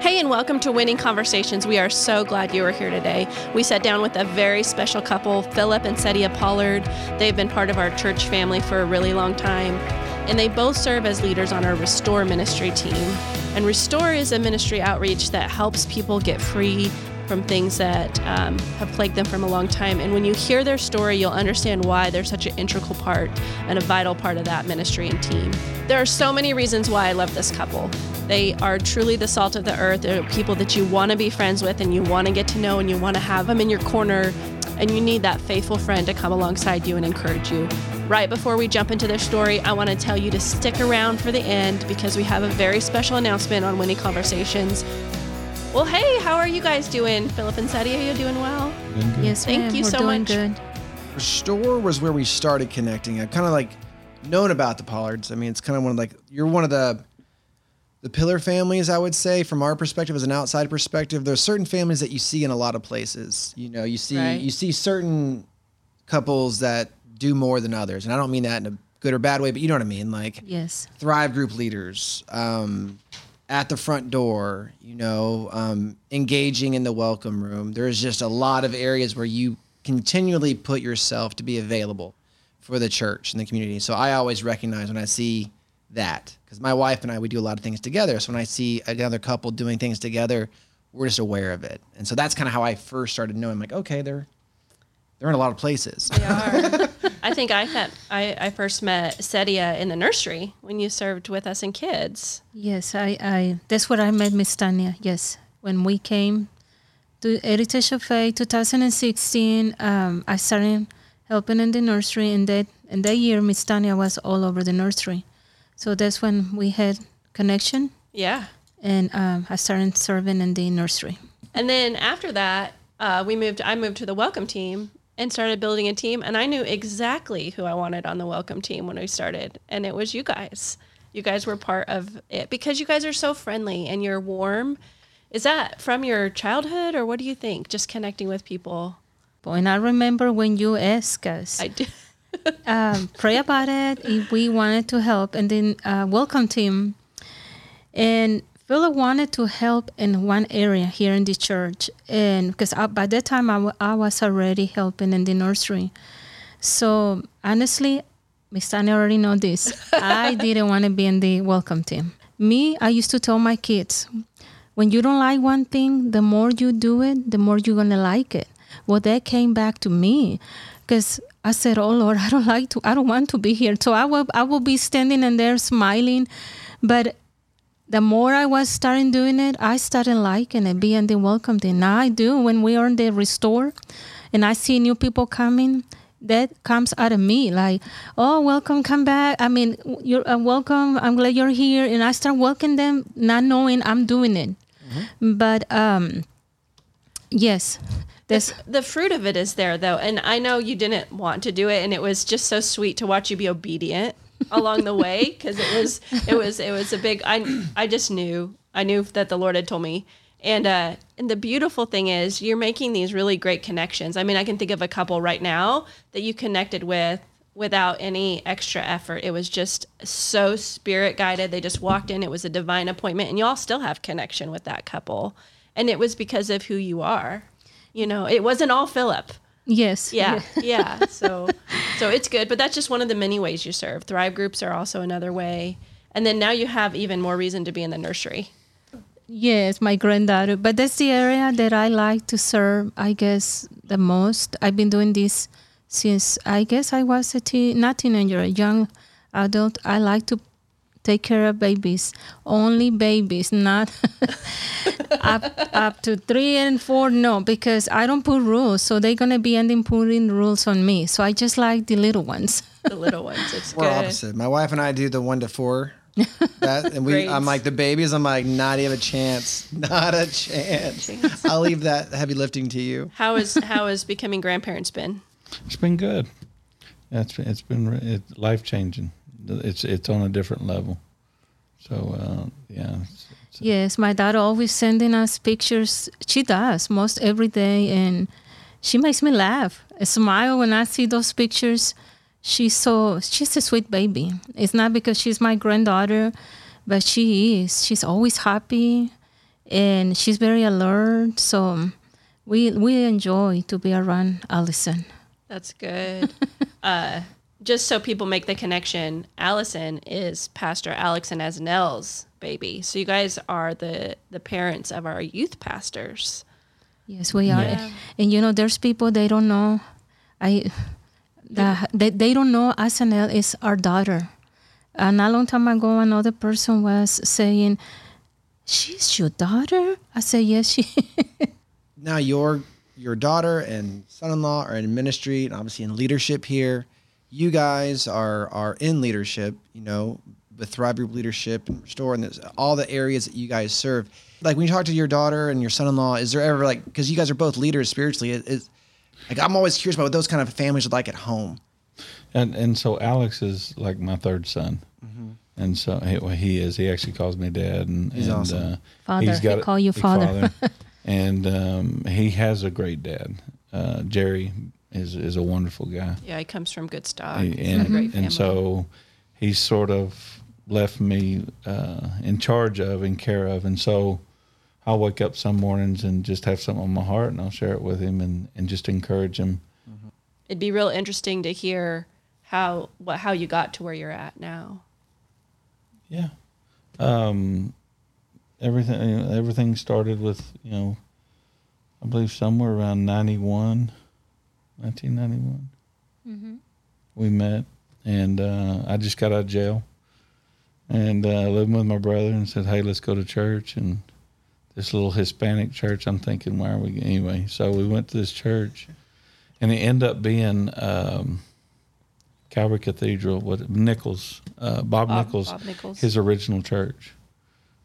Hey, and welcome to Winning Conversations. We are so glad you are here today. We sat down with a very special couple, Philip and Siria Pollard. They've been part of our church family for a really long time, and they both serve as leaders on our Restore ministry team. And Restore is a ministry outreach that helps people get free from things that um, have plagued them from a long time. And when you hear their story, you'll understand why they're such an integral part and a vital part of that ministry and team. There are so many reasons why I love this couple. They are truly the salt of the earth. They're people that you want to be friends with and you want to get to know and you want to have them in your corner. And you need that faithful friend to come alongside you and encourage you. Right before we jump into their story, I want to tell you to stick around for the end because we have a very special announcement on Winning Conversations. Well, hey, how are you guys doing? Philip and Siria, are you doing well? Doing good. Yes, Thank ma'am. you We're so doing much. Good. Restore was where we started connecting. I've kind of like known about the Pollards. I mean, it's kind of one of like you're one of the the pillar families, I would say, from our perspective as an outside perspective. There's certain families that you see in a lot of places. You know, you see Right. you see certain couples that do more than others, and I don't mean that in a good or bad way, but you know what I mean. Like Yes. Thrive Group leaders um, at the front door, you know, um, engaging in the welcome room. There's just a lot of areas where you continually put yourself to be available for the church and the community. So I always recognize when I see that because my wife and I we do a lot of things together. So when I see another couple doing things together, we're just aware of it. And so that's kind of how I first started knowing. Like, okay, they're they're in a lot of places. They are. I think I met, I, I first met Siria in the nursery when you served with us in kids. Yes. I. I. That's where I met Miss Tonya. Yes. When we came to Heritage of Faith 2016, um, I started helping in the nursery, and that and that year Miss Tonya was all over the nursery. So that's when we had connection, Yeah. and um, I started serving in the nursery. And then after that, uh, we moved. I moved to the welcome team and started building a team. And I knew exactly who I wanted on the welcome team when we started, and it was you guys. You guys were part of it because you guys are so friendly and you're warm. Is that from your childhood, or what do you think? Just connecting with people. Boy, and I remember when you asked us. I do. um, pray about it if we wanted to help and then uh, welcome team and philip wanted to help in one area here in the church and because I, by that time I, was already helping in the nursery so honestly miss tonya already know this i didn't want to be in the welcome team me i used to tell my kids when you don't like one thing, the more you do it, the more you're gonna like it. Well, that came back to me because I said, "Oh Lord, I don't like to. I don't want to be here." So I will, I will be standing in there smiling, but the more I was starting doing it, I started liking it, being the welcome thing. Now I do when we are in the restore, and I see new people coming. That comes out of me, like, oh, welcome, come back. I mean, you're uh, welcome. I'm glad you're here, and I start welcoming them, not knowing I'm doing it. But um, yes, there's the fruit of it is there though and i know you didn't want to do it and it was just so sweet to watch you be obedient along the way because it was it was it was a big i i just knew i knew that the lord had told me. And uh and the beautiful thing is you're making these really great connections. I mean i can think of a couple right now that you connected with without any extra effort. It was just so spirit guided. They just walked in. It was a divine appointment and y'all still have connection with that couple. And it was because of who you are. You know it wasn't all philip yes, yeah yeah so so it's good but that's just one of the many ways you serve thrive groups are also another way and then now you have even more reason to be in the nursery Yes, my granddaughter. But that's the area that I like to serve, I guess, the most. I've been doing this since I guess I was a teen, not teenager, a young adult. I like to take care of babies, only babies, not up up to three and four. No, because I don't put rules, so they're gonna be ending putting rules on me. So I just like the little ones. the little ones it's We're good opposite. My wife and I do the one to four. That and we, Grades. I'm like the babies. I'm like not even a chance, not a chance. I'll leave that heavy lifting to you. how is how has becoming grandparents been It's been good. Yeah, it's been it's been re- life changing. It's it's on a different level. So uh, yeah, it's, it's, Yes, my daughter always sending us pictures. She does most every day, and she makes me laugh. I smile when I see those pictures. She's so she's a sweet baby. It's not because she's my granddaughter, but she is. She's always happy, and she's very alert. So we we enjoy to be around Allison. That's good. uh, just so people make the connection, Allison is Pastor Alex and Asnell's baby. So you guys are the the parents of our youth pastors. Yes, we are. And you know, there's people they don't know. I that they, they don't know Asanel is our daughter. And a long time ago, another person was saying, "She's your daughter." I said, "Yes, she." now your your daughter and son-in-law are in ministry and obviously in leadership here. You guys are are in leadership, you know, with Thrive Group leadership and Restore and there's all the areas that you guys serve. Like when you talk to your daughter and your son-in-law, is there ever like because you guys are both leaders spiritually? Is, is like I'm always curious about what those kind of families are like at home. And and so Alex is like my third son, and so he, well, he is. He actually calls me dad, and He's and, awesome. Uh, Father. He call you he- father. and um, he has a great dad. Uh, Jerry is is a wonderful guy. Yeah, he comes from good stock. He- He's got a and, great family. and so he's sort of left me uh, in charge of and care of and so i'll wake up some mornings and just have something on my heart and i'll share it with him and, and just encourage him it'd be real interesting to hear how what how you got to where you're at now. yeah um, everything everything started with you know i believe somewhere around 91 1991 we met and uh, i just got out of jail. And uh, living with my brother and said hey let's go to church. And this little hispanic church i'm thinking why are we anyway so we went to this church. And it ended up being um, calvary cathedral what nichols uh, bob, Bob- nichols Bob Nichols. his original church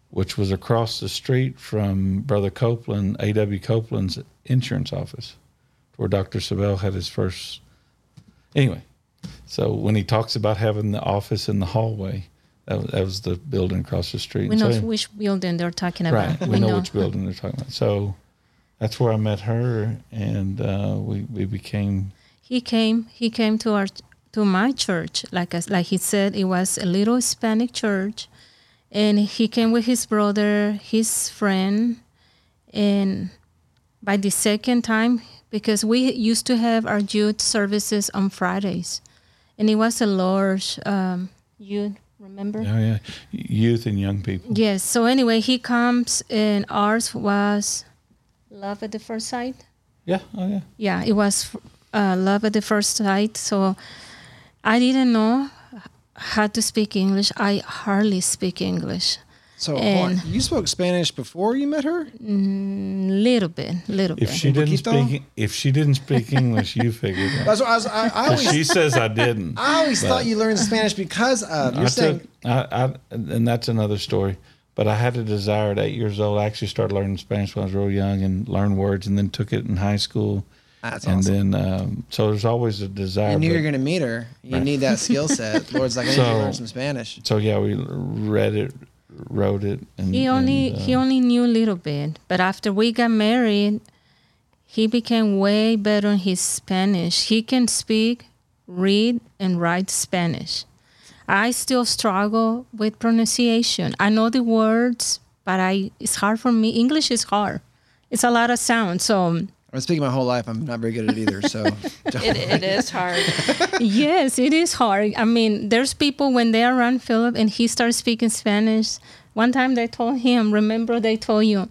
which was across the street from brother copeland aw copeland's insurance office where dr Savelle had his first anyway so when he talks about having the office in the hallway that was, that was the building across the street we know So- which building they're talking about. Right. We, know, which building they're talking about. So that's where I met her, and uh, we we became. He came. He came to our to my church. Like as like he said, it was a little Hispanic church, and he came with his brother, his friend, and by the second time, because we used to have our youth services on Fridays, and it was a large um, youth. Remember? Oh yeah, youth and young people. Yes. So anyway, he comes, and ours was love at the first sight. Yeah. Oh yeah. Yeah, it was uh, love at the first sight. So I didn't know how to speak English. I hardly speak English. So And- on. you spoke Spanish before you met her? A little bit, A little If bit. she didn't poquito? speak, if she didn't speak English, you figured out. That's what I was. I, I always, She says I didn't. I always thought you learned Spanish because of. You're I saying took, I, I, and that's another story. But I had a desire at eight years old. I actually started learning Spanish when I was real young and learned words, and then took it in high school. that's and awesome. then, um, so there's always a desire. you knew you but- were going to meet her. You need that skill set. Lord's like, I need to learn some Spanish. so yeah, we read it, wrote it, and He only and, uh, he only knew a little bit, but after we got married, he became way better in his Spanish. He can speak, read, and write Spanish. I still struggle with pronunciation. I know the words, but I it's hard for me. English is hard. It's a lot of sound. So I've been speaking my whole life. I'm not very good at it either. So It, it is hard. yes, it is hard. I mean, there's people when they are around Philip and he starts speaking Spanish. One time they told him, remember they told you,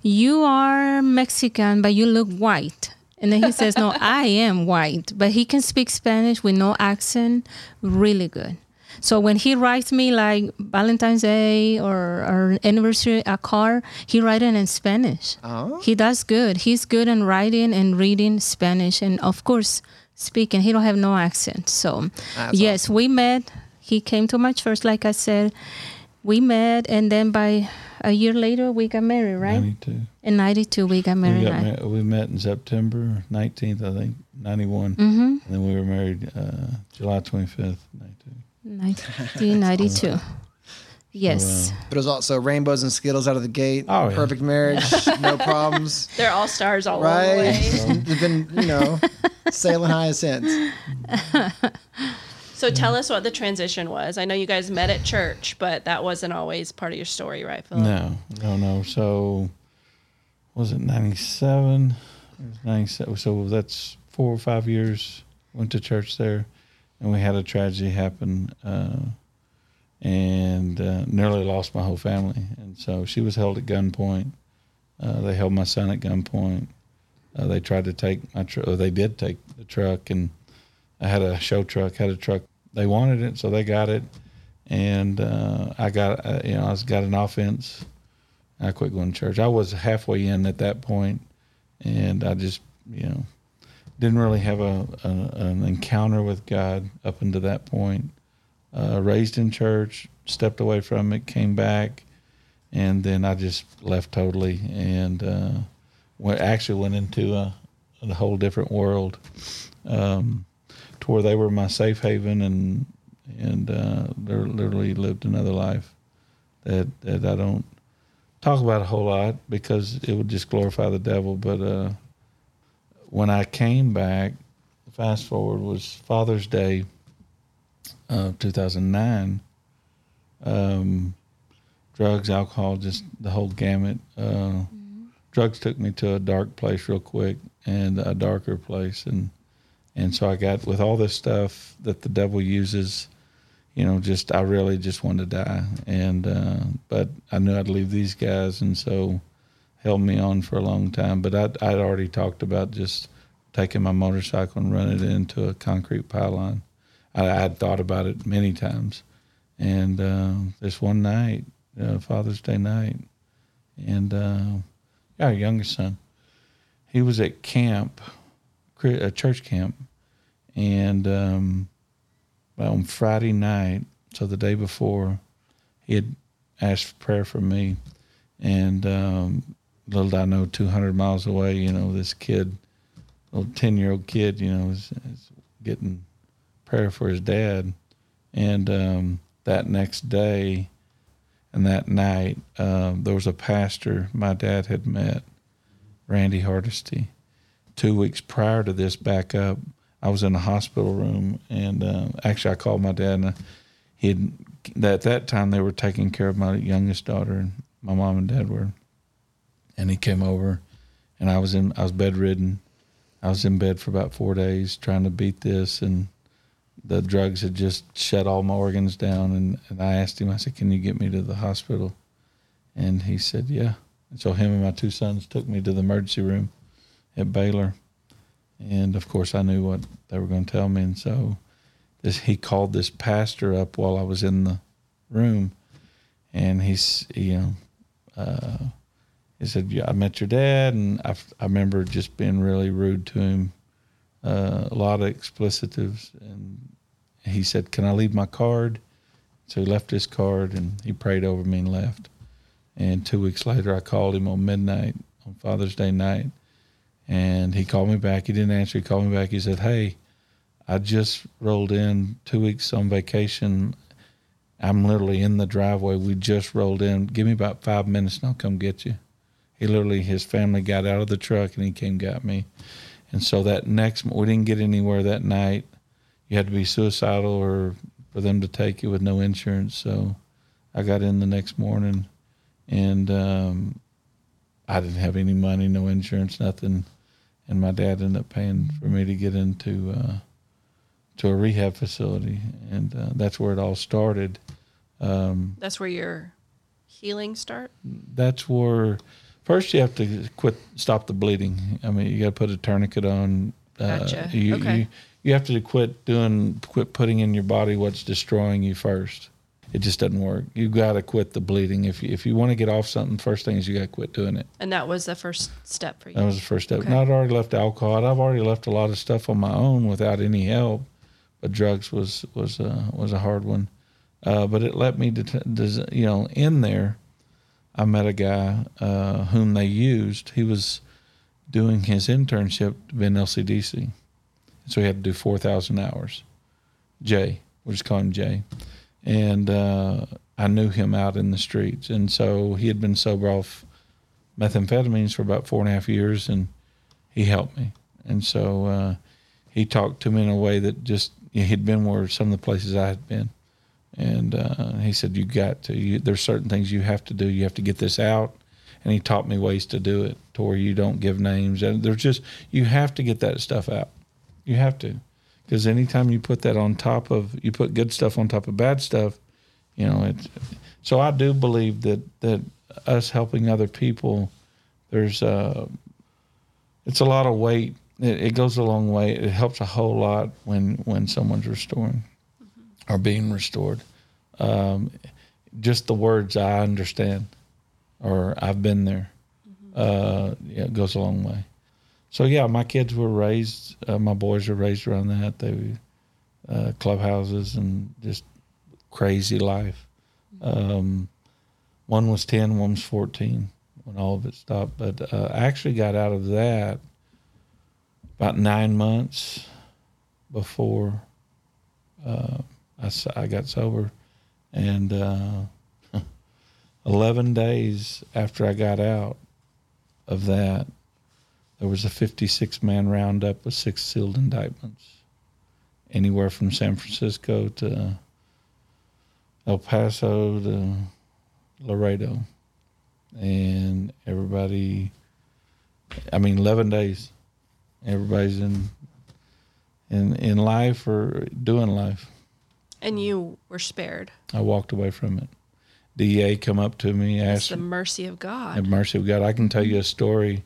you are Mexican, but you look white. And then he says, no, I am white. But he can speak Spanish with no accent really good. So when he writes me like Valentine's Day or, or anniversary a card, he writes it in Spanish. Oh. He does good. He's good in writing and reading Spanish, and of course speaking. He don't have no accent. So That's yes, we met. He came to my church, like I said. We met, and then by a year later, we got married. Right 92. in '92, we got We, married. got right? mar- we met in September 19th, I think, 91. Mm-hmm. And then we were married uh, July 25th, 92. 1992. Yes. wow. But it was also rainbows and skittles out of the gate. Oh, yeah. Perfect marriage, no problems. They're all stars all along the Right? way. They've been, you know, sailing high since. So tell us what the transition was. I know you guys met at church, but that wasn't always part of your story, right, Philip? No, no, no. So was it 97? 97. So that's four or five years. Went to church there, and we had a tragedy happen, uh, and uh, nearly lost my whole family. And so she was held at gunpoint. Uh, they held my son at gunpoint. Uh, they tried to take my truck. They did take the truck, and I had a show truck. Had a truck. They wanted it, so they got it, and uh, I got uh, you know I got an offense. I quit going to church. I was halfway in at that point, and I just you know didn't really have a, a an encounter with God up until that point. Uh, raised in church, stepped away from it, came back, and then I just left totally and uh, went, actually went into a, a whole different world um, to where they were my safe haven and and uh, literally lived another life that that I don't talk about a whole lot because it would just glorify the devil. But uh, when I came back, fast forward was Father's Day of 2009. Um, drugs, alcohol, just the whole gamut. Uh, mm-hmm. Drugs took me to a dark place real quick and a darker place, and and so I got with all this stuff that the devil uses. You know, just I really just wanted to die, and uh, but I knew I'd leave these guys, and so held me on for a long time. But I'd, I'd already talked about just taking my motorcycle and running it into a concrete pylon. I, had thought about it many times, and uh, this one night, uh, Father's Day night, and uh, our youngest son, he was at camp, a church camp, and um, on Friday night, so the day before, he had asked for prayer for me, and um, little did I know, 200 miles away, you know, this kid, little 10 year old kid, you know, is, is getting prayer for his dad. And um, that next day and that night, um, there was a pastor my dad had met, Randy Hardesty. Two weeks prior to this back up, I was in a hospital room, and uh, actually, I called my dad, and he had, at that time they were taking care of my youngest daughter, and my mom and dad were. And he came over, and I was in, I was bedridden. I was in bed for about four days trying to beat this, and the drugs had just shut all my organs down. And, and I asked him, I said, Can you get me to the hospital? And he said, Yeah. And so him and my two sons took me to the emergency room at Baylor. And of course, I knew what they were going to tell me. And so this, he called this pastor up while I was in the room. And he's, you know, uh, he said, yeah, I met your dad. And I, I remember just being really rude to him, uh, a lot of explicitives. And he said, Can I leave my card? So he left his card and he prayed over me and left. And two weeks later, I called him on midnight on Father's Day night. And he called me back. He didn't answer. He called me back. He said, Hey, I just rolled in two weeks on vacation. I'm literally in the driveway. We just rolled in. Give me about five minutes and I'll come get you. He literally, his family got out of the truck and he came got me. And so that next, we didn't get anywhere that night you had to be suicidal or for them to take you with no insurance. So I got in the next morning and um, I didn't have any money, no insurance, nothing. And my dad ended up paying for me to get into uh, to a rehab facility, and uh, that's where it all started. Um, that's where your healing start. That's where first you have to quit, stop the bleeding. I mean, you got to put a tourniquet on. Uh. You, okay. You, you have to quit doing quit putting in your body what's destroying you first. It just doesn't work. You got to quit the bleeding. If you, if you want to get off something, first thing is you got to quit doing it. And that was the first step for you. That was the first step. Okay. I'd already left alcohol. I've already left a lot of stuff on my own without any help, but drugs was was uh, was a hard one. Uh, but it let me, to, you know, in there. I met a guy uh, whom they used. He was doing his internship an LCDC. So he had to do 4,000 hours. Jay, we'll just call him Jay. And uh, I knew him out in the streets. And so he had been sober off methamphetamines for about four and a half years, and he helped me. And so uh, he talked to me in a way that just, he'd been where some of the places I had been, and uh, he said, "You got to. You, there's certain things you have to do. You have to get this out." And he taught me ways to do it, to where you don't give names. And there's just you have to get that stuff out. You have to, because anytime you put that on top of you put good stuff on top of bad stuff, you know it's. So I do believe that that us helping other people, there's uh, it's a lot of weight. It, it goes a long way. It helps a whole lot when when someone's restoring or being restored. Um, just the words I understand or I've been there. Uh, yeah, it goes a long way. So yeah, my kids were raised. Uh, my boys were raised around that. They uh, clubhouses and just crazy life. Um, one was ten, one was fourteen when all of it stopped. But uh, I actually got out of that about nine months before uh, I, I got sober, and uh, eleven days after I got out of that, there was a fifty-six man roundup with six sealed indictments, anywhere from San Francisco to El Paso to Laredo, and everybody. I mean, eleven days. Everybody's in in in life or doing life. And you were spared. I walked away from it. DEA come up to me, It's asked the mercy of God. mercy of God. I can tell you a story.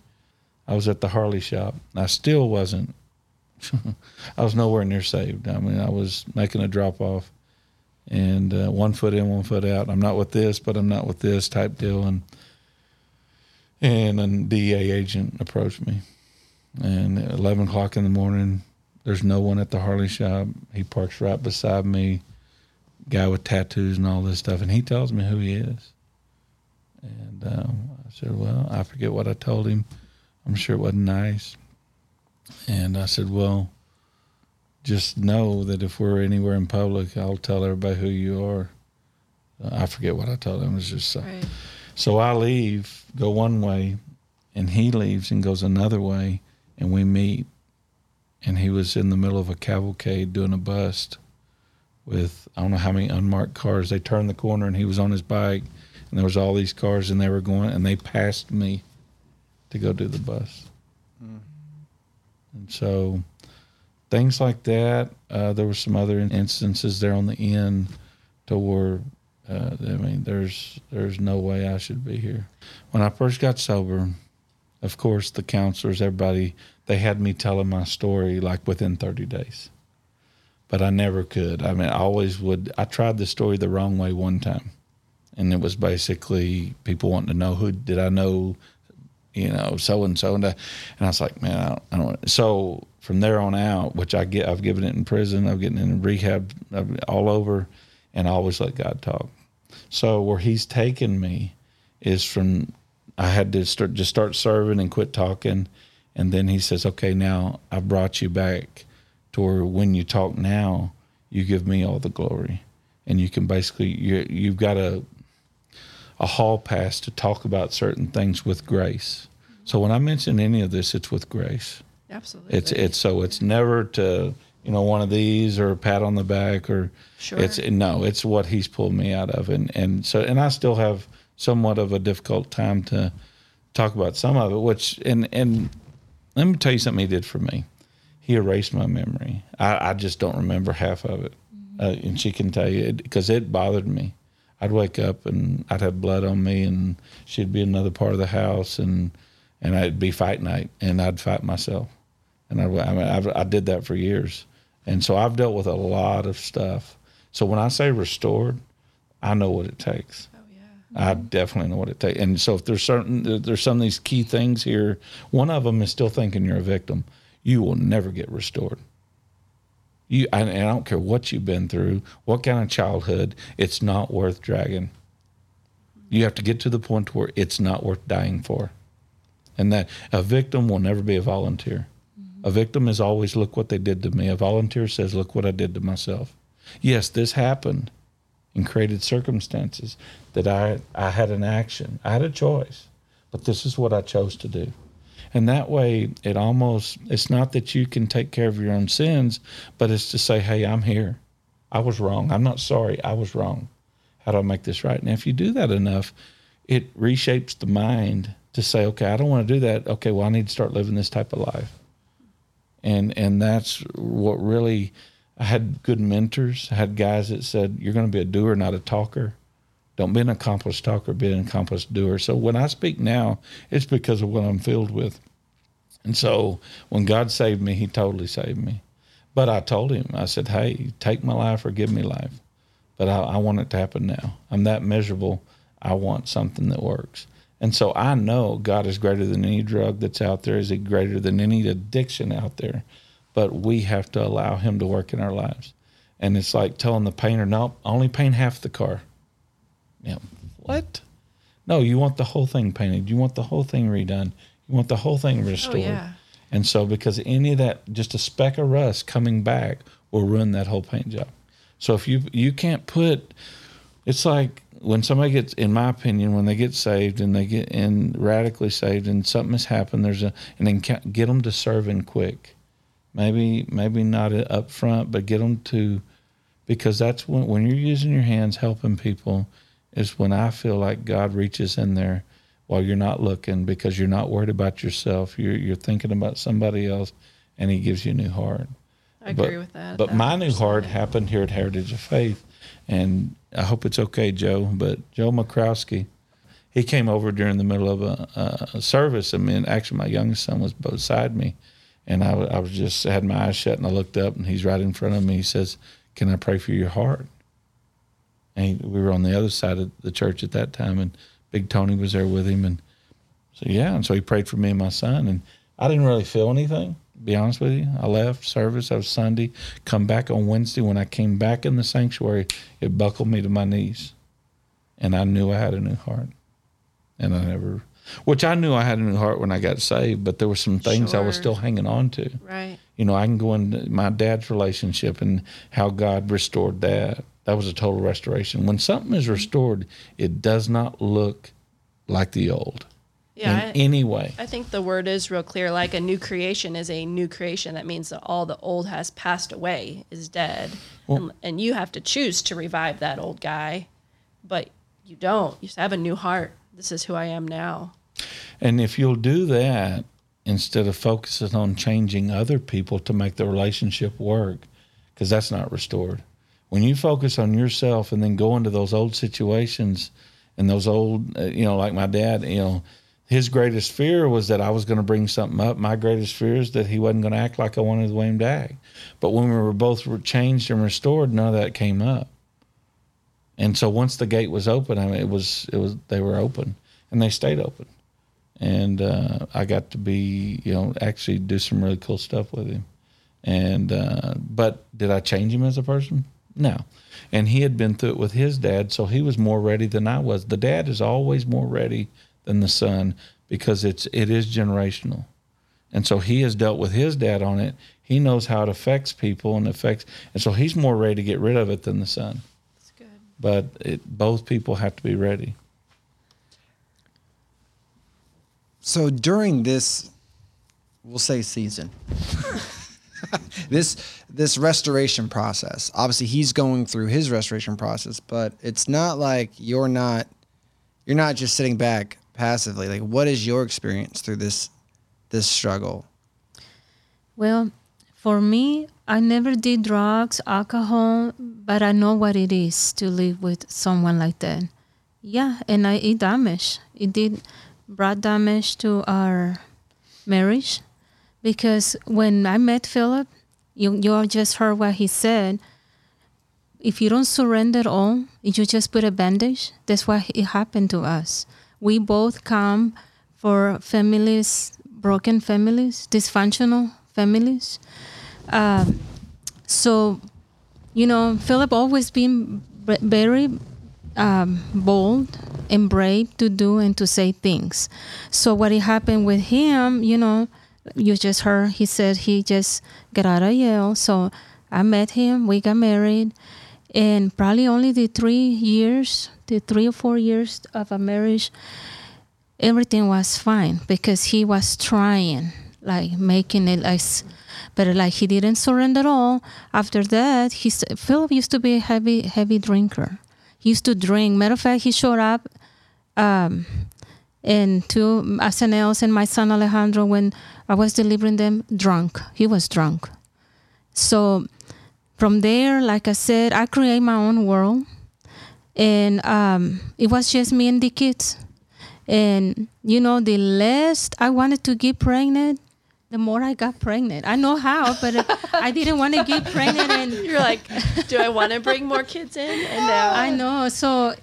I was at the Harley shop. I still wasn't. I was nowhere near saved. I mean, I was making a drop off, and uh, one foot in, one foot out. I'm not with this, but I'm not with this type deal. And and a DEA agent approached me, and at 11 o'clock in the morning, there's no one at the Harley shop. He parks right beside me, guy with tattoos and all this stuff, and he tells me who he is. And um, I said, Well, I forget what I told him. I'm sure it wasn't nice. And I said, Well, just know that if we're anywhere in public, I'll tell everybody who you are. I forget what I told him. It was just so. Right. So I leave, go one way, and he leaves and goes another way, and we meet. And he was in the middle of a cavalcade doing a bust with I don't know how many unmarked cars. They turned the corner and he was on his bike, and there was all these cars, and they were going, and they passed me to go do the bust. And so things like that. Uh, there were some other instances there on the end to where uh, I mean, there's there's no way I should be here. When I first got sober, of course, the counselors, everybody, they had me telling my story like within 30 days, but I never could. I mean, I always would. I tried the story the wrong way one time, and it was basically people wanting to know who did I know, you know, so and so, and I was like, man, I don't. I don't. So from there on out, which I get, I've given it in prison, I've getting in rehab, I've, all over, and I always let God talk. So where he's taken me is from I had to start just start serving and quit talking, and then he says, "Okay, now I've brought you back to where when you talk now, you give me all the glory, and you can basically you you've got a a hall pass to talk about certain things with grace. So when I mention any of this, it's with grace. Absolutely. It's it's so it's never to you know one of these or a pat on the back or Sure. it's no it's what he's pulled me out of and and so and I still have somewhat of a difficult time to talk about some of it which and and let me tell you something he did for me. He erased my memory. I, I just don't remember half of it. Uh, and she can tell you because it, bothered me. I'd wake up and I'd have blood on me and she'd be another part of the house and and I'd be fight night and I'd fight myself. And I, I mean, I've, I did that for years, and so I've dealt with a lot of stuff. So when I say restored, I know what it takes. I definitely know what it takes. And so if there's certain there's some of these key things here, one of them is still thinking you're a victim. You will never get restored. You and I don't care what you've been through, what kind of childhood, it's not worth dragging. You have to get to the point where it's not worth dying for. And that a victim will never be a volunteer. A victim is always look what they did to me. A volunteer says, look what I did to myself. Yes, this happened and created circumstances that I I had an action. I had a choice, but this is what I chose to do. And that way, it almost, it's not that you can take care of your own sins, but it's to say, hey, I'm here. I was wrong. I'm not sorry. I was wrong. How do I make this right? And if you do that enough, it reshapes the mind to say, okay, I don't want to do that. Okay, well, I need to start living this type of life. And and that's what really I had good mentors. I had guys that said, You're gonna be a doer, not a talker. Don't be an accomplished talker, be an accomplished doer. So when I speak now, it's because of what I'm filled with. And so when God saved me, He totally saved me. But I told him, I said, Hey, take my life or give me life. But I, I want it to happen now. I'm that miserable. I want something that works. And so I know God is greater than any drug that's out there. Is he greater than any addiction out there? But we have to allow him to work in our lives. And it's like telling the painter, no, only paint half the car. Yeah. What? No, you want the whole thing painted. You want the whole thing redone. You want the whole thing oh, restored. Oh, yeah. And so because any of that, just a speck of rust coming back will ruin that whole paint job. So if you you can't put, it's like when somebody gets, in my opinion, when they get saved and they get in radically saved and something has happened, there's a and then get them to serving quick. Maybe maybe not up front, but get them to because that's when when you're using your hands helping people is when I feel like God reaches in there while you're not looking because you're not worried about yourself. You're you're thinking about somebody else, and He gives you a new heart. I agree with that. But my new heart happened here at Heritage of Faith, and I hope it's okay, Joe. But Joe McCrowski, he came over during the middle of a, a service. I mean, actually, my youngest son was beside me, and I, I was just had my eyes shut, and I looked up, and he's right in front of me. He says, "Can I pray for your heart?" And he, we were on the other side of the church at that time, and Big Tony was there with him, and so yeah, and so he prayed for me and my son, and I didn't really feel anything. Be honest with you, I left service. Was Sunday. Come back on Wednesday. When I came back in the sanctuary, it buckled me to my knees, and I knew I had a new heart, and I never. Which I knew I had a new heart when I got saved, but there were some things sure. I was still hanging on to. Right. You know, I can go into my dad's relationship and how God restored that that was a total restoration. When something is restored, it does not look like the old. Yeah, in I, any way. I think the word is real clear. Like a new creation is a new creation. That means that all the old has passed away, is dead, well, and, and you have to choose to revive that old guy, but you don't. You have a new heart. This is who I am now. And if you'll do that instead of focusing on changing other people to make the relationship work, because that's not restored when you focus on yourself and then go into those old situations and those old, uh, you know, like my dad, you know, his greatest fear was that I was going to bring something up. My greatest fear is that he wasn't going to act like I wanted William to act. But when we were both changed and restored, none of that came up. And so once the gate was open, I mean, it was it was they were open and they stayed open, and uh, I got to be you know actually do some really cool stuff with him. And uh, but did I change him as a person? No. And he had been through it with his dad, so he was more ready than I was. The dad is always more ready than the son because it's it is generational. And so he has dealt with his dad on it. He knows how it affects people and affects and so he's more ready to get rid of it than the son. That's good. But it, both people have to be ready. So during this we'll say season this this restoration process. Obviously, he's going through his restoration process, but it's not like you're not you're not just sitting back passively. Like, what is your experience through this this struggle? Well, for me, I never did drugs, alcohol, but I know what it is to live with someone like that. Yeah, and I it damage. It did brought damage to our marriage because when I met Philip, you you all just heard what he said. If you don't surrender all, if you just put a bandage, that's what it happened to us. We both come for families, broken families, dysfunctional families. Um, so, you know, Philip always been very um, bold and brave to do and to say things. So what happened with him, you know, you just heard he said he just got out of Yale. So I met him. We got married, and probably only the three years, the three or four years of a marriage, everything was fine because he was trying, like making it as, but like he didn't surrender at all. After that, he Philip used to be a heavy, heavy drinker. He used to drink. Matter of fact, he showed up, um, and to SNLs and my son Alejandro when I was delivering them drunk. He was drunk. So from there, like I said, I create my own world, and um, it was just me and the kids. And you know, the less I wanted to get pregnant, the more I got pregnant. I know how, but I didn't want to get pregnant. And You're like, do I want to bring more kids in? And now I know. So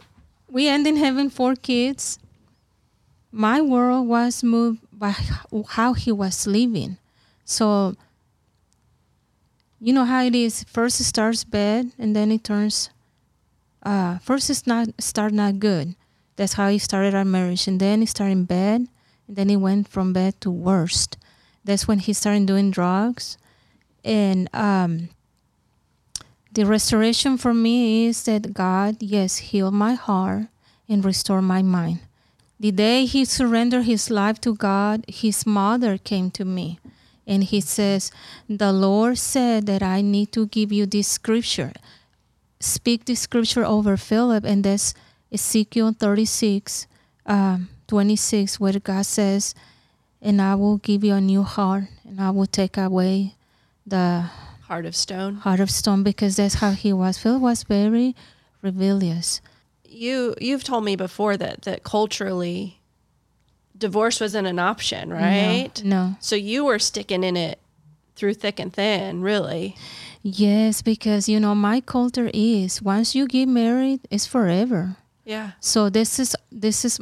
we ended having four kids. My world was moved by how he was living. So you know how it is. First it starts bad, and then it turns. Uh, first it's not start not good. That's how he started our marriage, and then it started bad, and then it went from bad to worst. That's when he started doing drugs, and um, the restoration for me is that God, yes, heal my heart and restore my mind. The day he surrendered his life to God, his mother came to me and he says, The Lord said that I need to give you this scripture. Speak the scripture over Philip, and that's Ezekiel 36, um, 26, where God says, And I will give you a new heart, and I will take away the heart of stone. heart of stone because that's how he was. Phil was very rebellious. You you've told me before that that culturally, divorce wasn't an option, right? No. So you were sticking in it through thick and thin, really. Yes, because you know my culture is once you get married, it's forever. Yeah. So this is this is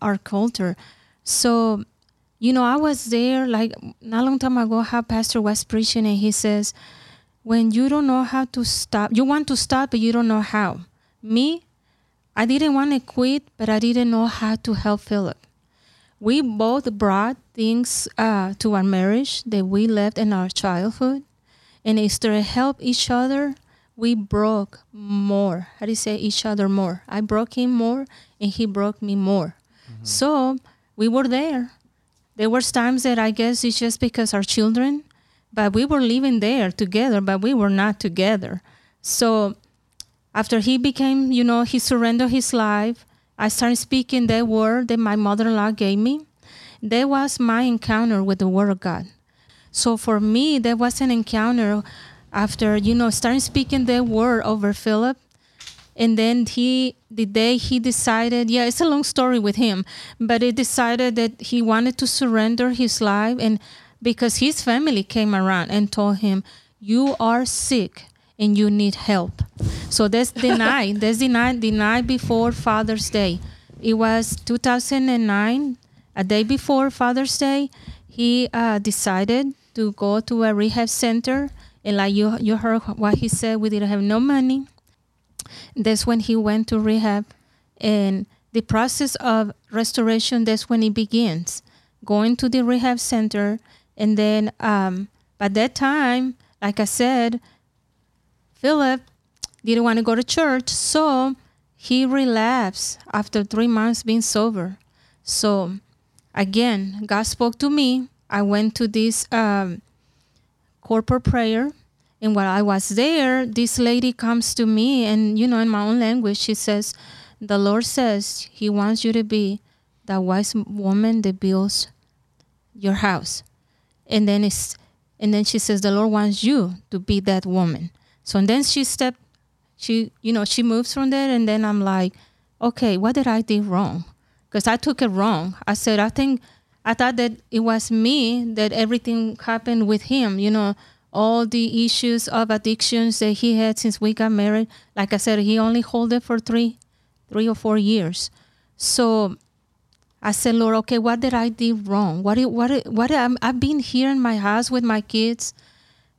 our culture. So, you know, I was there like not long time ago. How Pastor was preaching, and he says, when you don't know how to stop, you want to stop, but you don't know how. Me, I didn't want to quit, but I didn't know how to help Philip. We both brought things uh, to our marriage that we left in our childhood, and instead of help each other, we broke more. How do you say each other more? I broke him more, and he broke me more. So we were there. There was times that I guess it's just because our children, but we were living there together, but we were not together. So after he became, you know, he surrendered his life, I started speaking that word that my mother-in-law gave me. That was my encounter with the Word of God. So for me, that was an encounter after, you know, starting speaking that word over Philip. And then he, the day he decided, yeah, it's a long story with him, but he decided that he wanted to surrender his life. And because his family came around and told him, you are sick and you need help. So that's the night, that's the night, the night before Father's Day. It was 2009, a day before Father's Day. He uh, decided to go to a rehab center. And like you, you heard what he said, we didn't have no money. That's when he went to rehab. And the process of restoration, that's when it begins. Going to the rehab center. And then um, by that time, like I said, Philip didn't want to go to church. So he relapsed after three months being sober. So again, God spoke to me. I went to this um, corporate prayer. And while I was there, this lady comes to me, and you know, in my own language, she says, The Lord says He wants you to be that wise woman that builds your house. And then it's and then she says, The Lord wants you to be that woman. So and then she stepped she you know, she moves from there and then I'm like, Okay, what did I do wrong? Because I took it wrong. I said, I think I thought that it was me that everything happened with him, you know, all the issues of addictions that he had since we got married. Like I said, he only held it for three, three or four years. So I said, Lord, okay, what did I do wrong? What, what, what, I'm, I've been here in my house with my kids,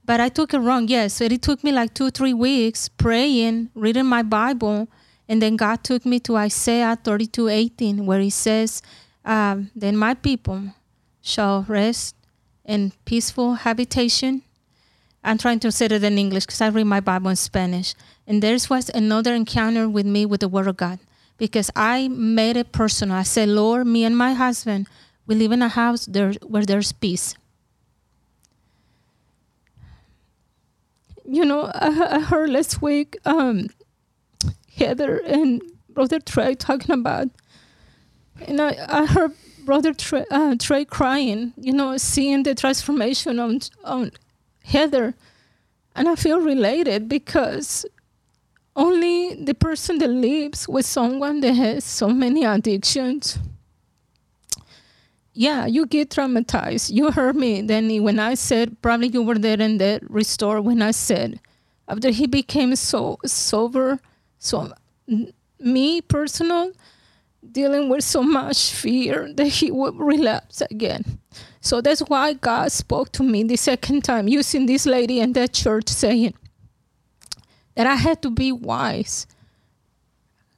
but I took it wrong. Yes, it took me like two, three weeks praying, reading my Bible, and then God took me to Isaiah 32, 18, where he says, um, then my people shall rest in peaceful habitation. I'm trying to say it in English because I read my Bible in Spanish. And there was another encounter with me with the Word of God. because I made it personal. I said, Lord, me and my husband, we live in a house there where there's peace. You know, I, I heard last week um, Heather and Brother Trey talking about, and I, I heard Brother Trey, uh, Trey crying, you know, seeing the transformation on, on Heather. And I feel related because only the person that lives with someone that has so many addictions. Yeah you get traumatized. You heard me. Danny when i said probably you were there in that restore when i said after he became so sober so me personal dealing with so much fear that he would relapse again so that's why god spoke to me the second time using this lady in that church saying that I had to be wise.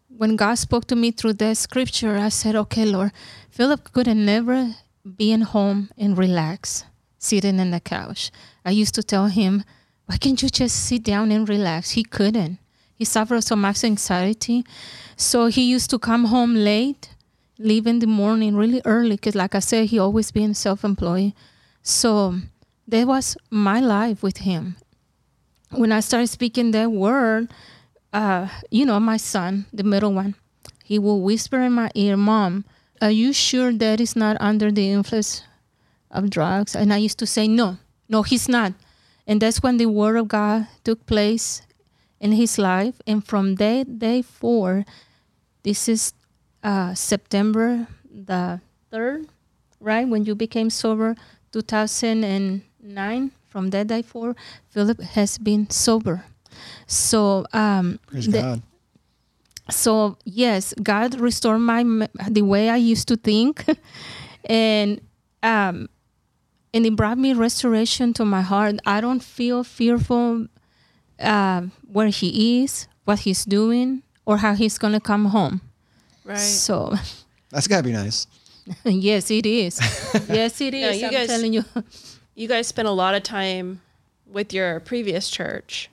When God spoke to me through that scripture, I said, okay, Lord, Philip could have never been home and relax, sitting in the couch. I used to tell him, why can't you just sit down and relax? He couldn't. He suffered so much anxiety. So he used to come home late, leave in the morning really early, because like I said, he always been self-employed. So that was my life with him when I started speaking that word, uh, you know, my son, the middle one, he will whisper in my ear, Mom, are you sure that is not under the influence of drugs? And I used to say, No, no, he's not. And that's when the word of God took place in his life. And from that day forward, this is uh, September the 3rd, right? When you became sober, 2009 from that day forward, Philip has been sober. So, um, the, God. So yes, God restored my the way I used to think, and um, and it brought me restoration to my heart. I don't feel fearful uh, where he is, what he's doing, or how he's gonna come home. Right. So that's gotta be nice. yes, it is. yes, it is. Yeah, you I'm guys, telling you you guys spent a lot of time with your previous church.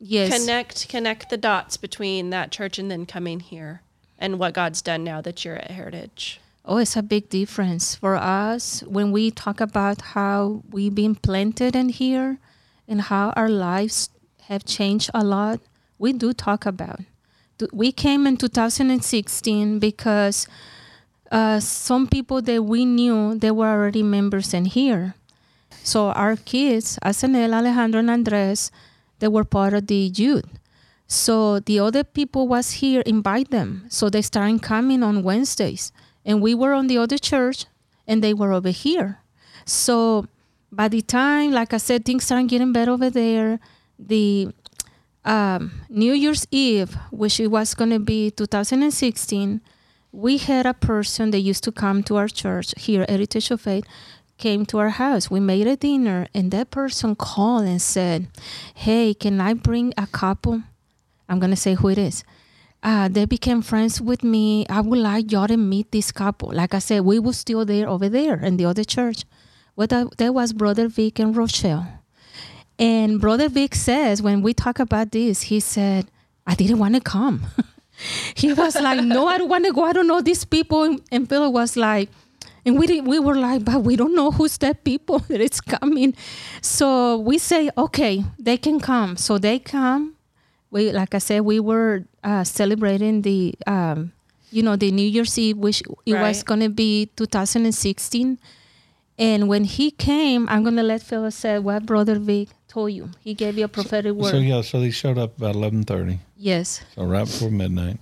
Yes. Connect connect the dots between that church and then coming here and what God's done now that you're at Heritage. Oh, it's a big difference for us when we talk about how we've been planted in here and how our lives have changed a lot. We do talk about. We came in 2016 because uh, some people that we knew they were already members in here. So our kids, Asanel, Alejandro, and Andres, they were part of the youth. So the other people was here, invite them. So they started coming on Wednesdays. And we were on the other church and they were over here. So by the time, like I said, things started getting better over there. The um, New Year's Eve, which it was going to be 2016, we had a person that used to come to our church here, Heritage of Faith, came to our house. We made a dinner, and that person called and said, Hey, can I bring a couple? I'm going to say who it is. Uh, they became friends with me. I would like y'all to meet this couple. Like I said, we were still there over there in the other church. Well, that, that was Brother Vic and Rochelle. And Brother Vic says, when we talk about this, he said, I didn't want to come. he was like, No, I don't want to go. I don't know these people. And Philip was like, and we we were like, but we don't know who's that people that is coming. So we say, okay, they can come. So they come. We like I said, we were uh, celebrating the um, you know the New Year's Eve, which it right. was gonna be 2016. And when he came, I'm gonna let Phil say what Brother Vic told you. He gave you a prophetic so, word. So yeah, so they showed up about 11:30. Yes. So right before midnight,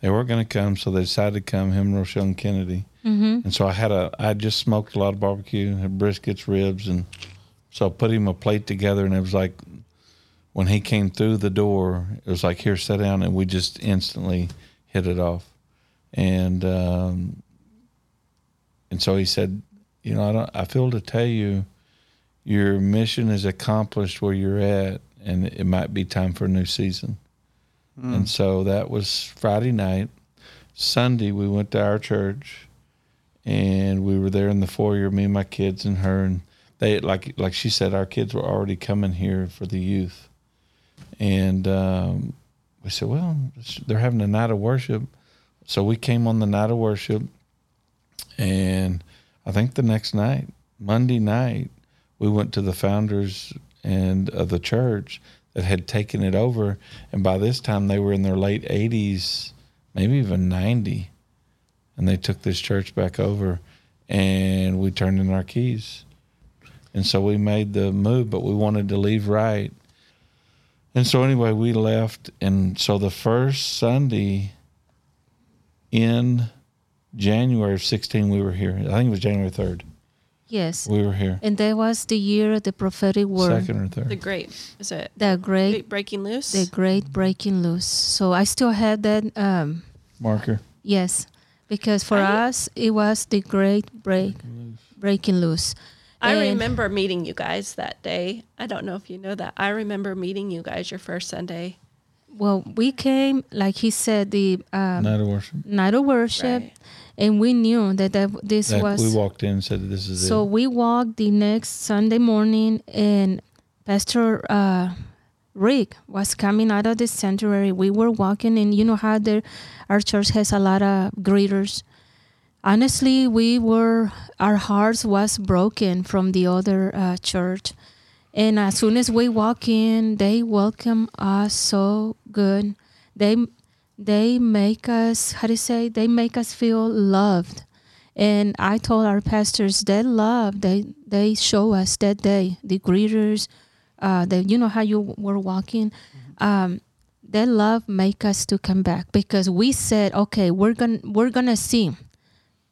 they were gonna come, so they decided to come. Him, Rochelle, and Kennedy. Mm-hmm. And so I had a, I just smoked a lot of barbecue, had briskets, ribs, and so I put him a plate together, and it was like when he came through the door, it was like here, sit down, and we just instantly hit it off, and um, and so he said, you know, I don't, I feel to tell you, your mission is accomplished where you're at, and it might be time for a new season. Mm. And so that was Friday night. Sunday, we went to our church and we were there in the foyer, me and my kids and her, and they like like she said, our kids were already coming here for the youth, and um, we said, well, they're having a night of worship. so we came on the night of worship, and I think the next night, Monday night, we went to the founders and of the church that had taken it over, and by this time they were in their late eighties, maybe even ninety, and they took this church back over, and we turned in our keys, and so we made the move, but we wanted to leave right. And so anyway, we left, and so the first Sunday in January of sixteen, we were here. I think it was January third. Yes. We were here. And that was the year of the prophetic word. Second or third. The great is it? The great Great breaking loose. the great breaking loose. So I still had that um Marker. yes. Because for I- us it was the great break breaking loose. I And- remember meeting you guys that day. I don't know if you know that. I remember meeting you guys your first Sunday. Well, we came like he said the um, Night of worship. night of worship Right. And we knew that, that this That was we walked in and said, "This is it. So it." we walked the next Sunday morning, and Pastor uh, Rick was coming out of the sanctuary. We were walking, and you know how there, our church has a lot of greeters. Honestly, we were our hearts was broken from the other uh, church, and as soon as we walk in, they welcome us so good. They they make us how do you say? They make us feel loved. And I told our pastors that love they they show us that day, the greeters, uh, that you know how you were walking, um, that love make us to come back because we said, okay, we're gonna we're gonna see,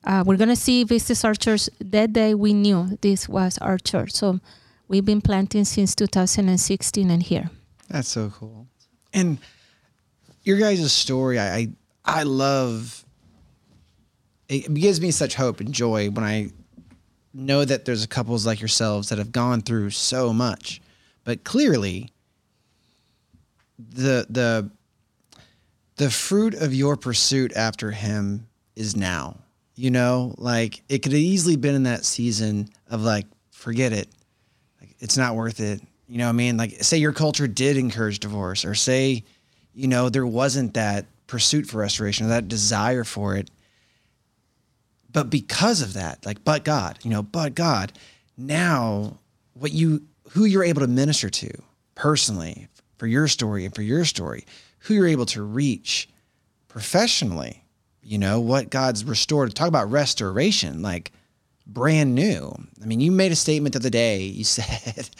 uh, we're gonna see if this is our church. That day we knew this was our church, so we've been planting since 2016 and here. That's so cool. And your guys' story, I, I I love. It gives me such hope and joy when I know that there's couples like yourselves that have gone through so much, but clearly, the the the fruit of your pursuit after him is now. You know, like it could have easily been in that season of like, forget it, like it's not worth it. You know what I mean? Like say your culture did encourage divorce or say, you know, there wasn't that pursuit for restoration or that desire for it. But because of that, like but God, you know, but God, now what you who you're able to minister to personally for your story and for your story, who you're able to reach professionally, you know, what God's restored. Talk about restoration, like brand new. I mean, you made a statement the other day. You said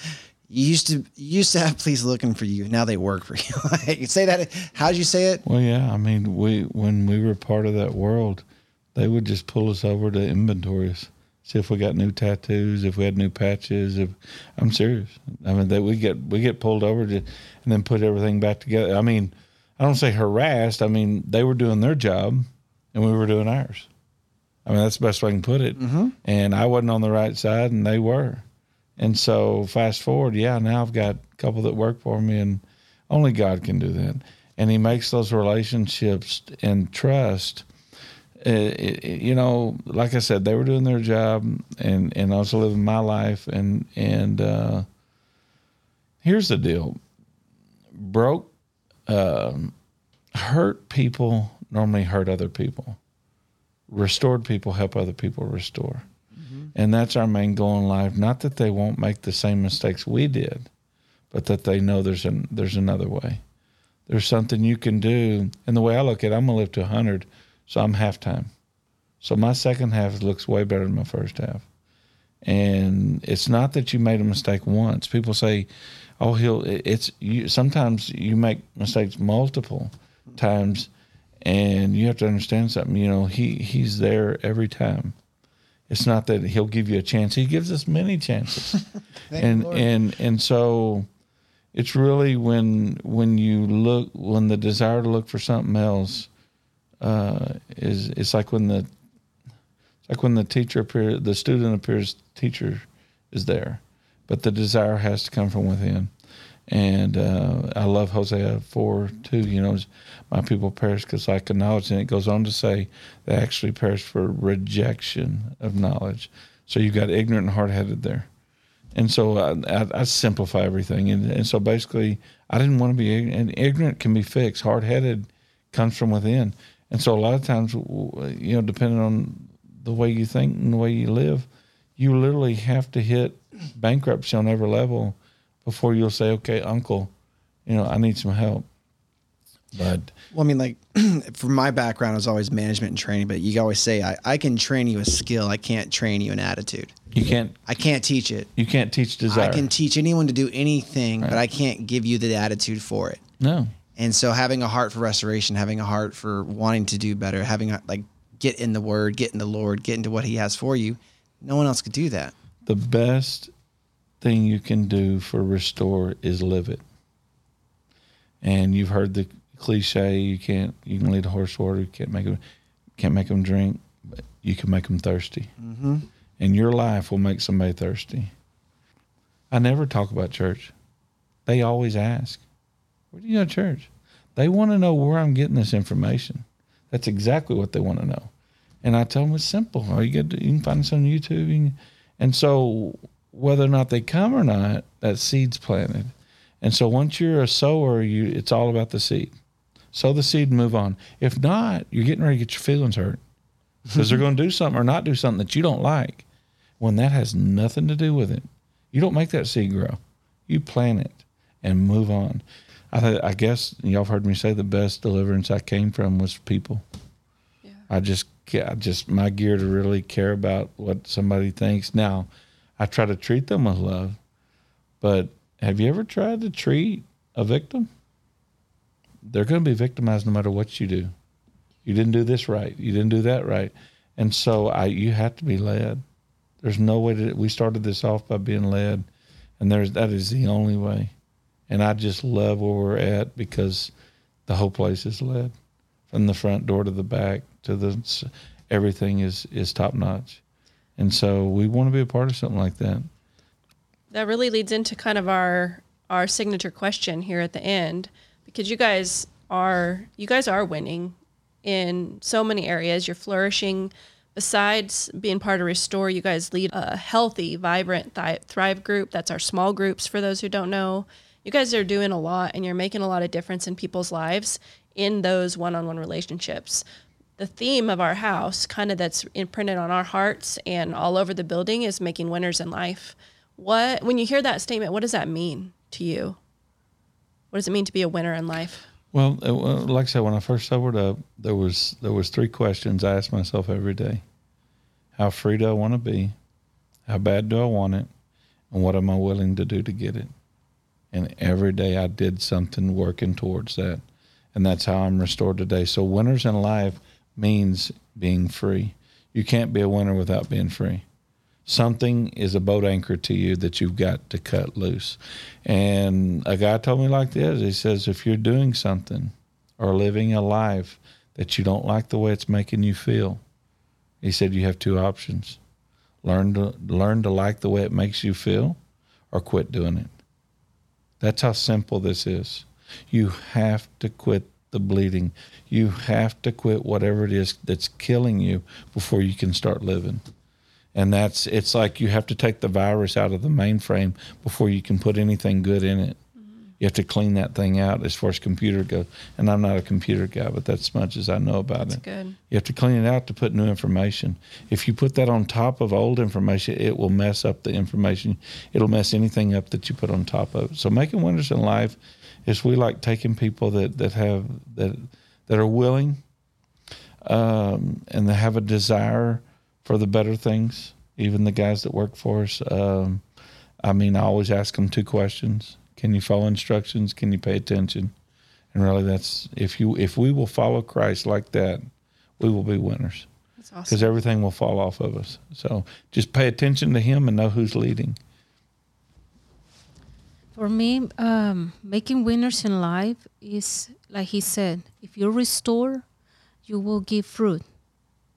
you used to you used to have police looking for you. Now they work for you. like, say that. How'd you say it? Well, yeah. I mean, we when we were part of that world, they would just pull us over to inventory us, see if we got new tattoos, if we had new patches. If I'm serious, I mean, that we get we get pulled over to, and then put everything back together. I mean, I don't say harassed. I mean, they were doing their job, and we were doing ours. I mean, that's the best way I can put it. Mm-hmm. And I wasn't on the right side, and they were. And so, fast forward, yeah, now I've got a couple that work for me, and only God can do that. And He makes those relationships and trust. Uh, it- it- you know, like I said, they were doing their job, and and I was living my life. And and uh, here's the deal: broke, um, hurt people normally hurt other people. Restored people help other people restore. And that's our main goal in life. Not that they won't make the same mistakes we did, but that they know there's an there's another way. There's something you can do. And the way I look at it, I'm gonna live to hundred, so I'm halftime. So my second half looks way better than my first half. And it's not that you made a mistake once. People say, "Oh, he'll." It's you. Sometimes you make mistakes multiple times, and you have to understand something. You know, he he's there every time. It's not that he'll give you a chance. He gives us many chances, and and and so it's really when when you look when the desire to look for something else uh, is it's like when the it's like when the teacher appears the student appears teacher is there. But the desire has to come from within and uh, I love Hosea 4 2 you know my people perish because lack of knowledge and it goes on to say they actually perish for rejection of knowledge so you've got ignorant and hard-headed there and so I, I, I simplify everything. And, and so basically, I didn't want to be ignorant. And ignorant can be fixed. Hard headed comes from within. And so a lot of times, you know, depending on the way you think and the way you live, you literally have to hit bankruptcy on every level before you'll say, okay, uncle, you know, I need some help. But Well, I mean, like, from my background, it was always management and training, but you always say, I, I can train you a skill. I can't train you an attitude. you can't, I can't teach it. you can't teach desire. I can teach anyone to do anything, but I can't give you the attitude for it. no. And so having a heart for restoration, having a heart for wanting to do better, having a, like get in the word, get in the Lord, get into what he has for you, no one else could do that. the best thing you can do for restore is live it. And you've heard the cliche: you can't you can lead a horse water, you can't make them can't make them drink, but you can make them thirsty. Mm-hmm. And your life will make somebody thirsty. I never talk about church. They always ask, "Where do you go to church?" They want to know where I'm getting this information. That's exactly what they want to know. And I tell them it's simple. All you to, you can find this on YouTube. You can, and so whether or not they come or not, that seed's planted. And so once you're a sower, you it's all about the seed. Sow the seed and move on. If not, you're getting ready to get your feelings hurt because they're going to do something or not do something that you don't like. When that has nothing to do with it, you don't make that seed grow. You plant it and move on. I, th- I guess y'all have heard me say the best deliverance I came from was people. I just, I just my gear to really care about what somebody thinks. Now, I try to treat them with love, but have you ever tried to treat a victim? They're going to be victimized no matter what you do. You didn't do this right. You didn't do that right, and so I, you have to be led. There's no way to. We started this off by being led, and there's that is the only way. And I just love where we're at because the whole place is led from the front door to the back to the everything is is top notch and so we want to be a part of something like that. That really leads into kind of our our signature question here at the end because you guys are you guys are winning in so many areas. You're flourishing. Besides being part of restore you guys lead a healthy vibrant Thi- thrive group. That's our small groups for those who don't know. You guys are doing a lot and you're making a lot of difference in people's lives in those one-on-one relationships the theme of our house kind of that's imprinted on our hearts and all over the building is making winners in life. What when you hear that statement what does that mean to you? What does it mean to be a winner in life? Well, uh, like i said when i first sobered up there was there was three questions i asked myself every day. How free do i want to be? How bad do i want it? And what am i willing to do to get it? And every day i did something working towards that. And that's how i'm restored today. So winners in life means being free you can't be a winner without being free something is a boat anchor to you that you've got to cut loose. And a guy told me like this he says, if you're doing something or living a life that you don't like the way it's making you feel, he said, you have two options learn to, learn to like the way it makes you feel or quit doing it. That's how simple this is. You have to quit the bleeding. You have to quit whatever it is that's killing you before you can start living and that's it's like you have to take the virus out of the mainframe before you can put anything good in it. Mm-hmm. You have to clean that thing out as far as computer goes. And I'm not a computer guy, but that's as much as I know about it. good You have to clean it out to put new information. If you put that on top of old information, it will mess up the information. It'll mess anything up that you put on top of it. So making winners in life is we like taking people that, that have that that are willing um, and they have a desire for the better things. Even the guys that work for us. Um, I mean, I always ask them two questions: Can you follow instructions? Can you pay attention? And really, that's if you if we will follow Christ like that, we will be winners that's awesome because everything will fall off of us. So just pay attention to Him and know who's leading. For me, um, making winners in life is like he said: if you restore, you will give fruit.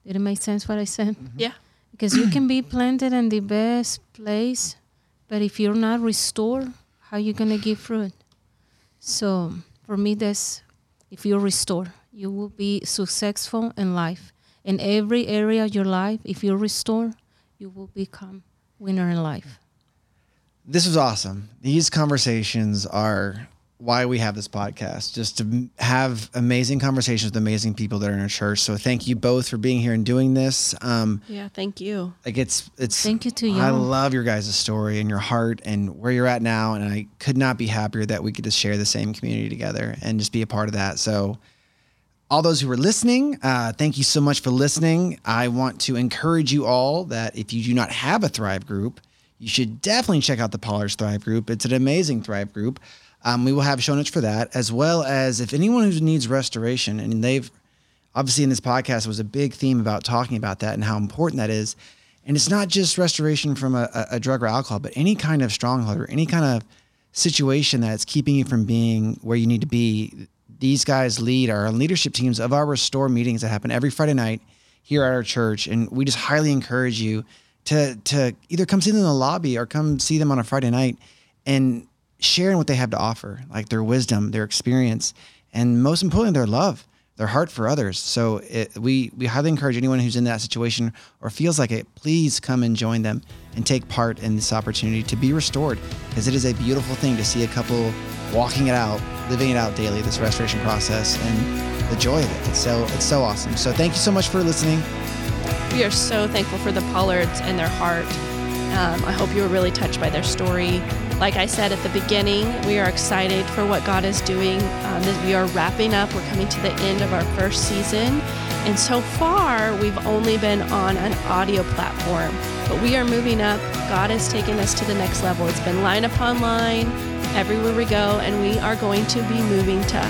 Did it make sense what I said? yeah Because you can be planted in the best place, but if you're not restored, how you gonna give fruit? So for me, that's if you restore, you will be successful in life. In every area of your life, if you restore, you will become winner in life. This was awesome. These conversations are why we have this podcast, just to have amazing conversations with amazing people that are in our church. So thank you both for being here and doing this. Um, yeah, thank you. Like it's it's. Thank you to you. I love your guys' story and your heart and where you're at now, and I could not be happier that we could just share the same community together and just be a part of that. So. All those who are listening, uh, thank you so much for listening. I want to encourage you all that if you do not have a Thrive group, you should definitely check out the Pollards Thrive group. It's an amazing Thrive group. Um, we will have show notes for that, as well as if anyone who needs restoration, and they've obviously in this podcast was a big theme about talking about that and how important that is. And it's not just restoration from a, a drug or alcohol, but any kind of stronghold or any kind of situation that's keeping you from being where you need to be. These guys lead our leadership teams of our restore meetings that happen every Friday night here at our church, and we just highly encourage you to to either come see them in the lobby or come see them on a Friday night and sharing what they have to offer, like their wisdom, their experience, and most importantly, their love, their heart for others. So it, we we highly encourage anyone who's in that situation or feels like it, please come and join them and take part in this opportunity to be restored, because it is a beautiful thing to see a couple walking it out, living it out daily, this restoration process, and the joy of it. It's so it's so awesome. So thank you so much for listening. We are so thankful for the Pollards and their heart. Um, I hope you were really touched by their story. Like I said at the beginning, we are excited for what God is doing. Um, we are wrapping up, we're coming to the end of our first season. And so far, we've only been on an audio platform, but we are moving up. God has taken us to the next level. It's been line upon line everywhere we go, and we are going to be moving to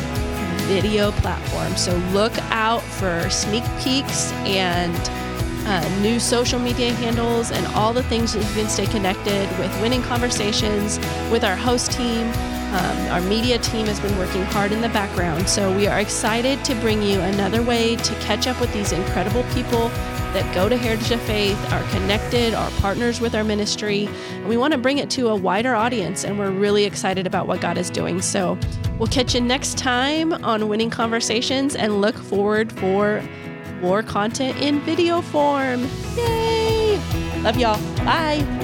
video platform. So look out for sneak peeks and uh, new social media handles, and all the things that you can stay connected with Winning Conversations, with our host team. Um, our media team has been working hard in the background. So we are excited to bring you another way to catch up with these incredible people that go to Heritage of Faith, are connected, are partners with our ministry. And we want to bring it to a wider audience, and we're really excited about what God is doing. So we'll catch you next time on Winning Conversations and look forward for more content in video form. Yay! Love y'all. Bye.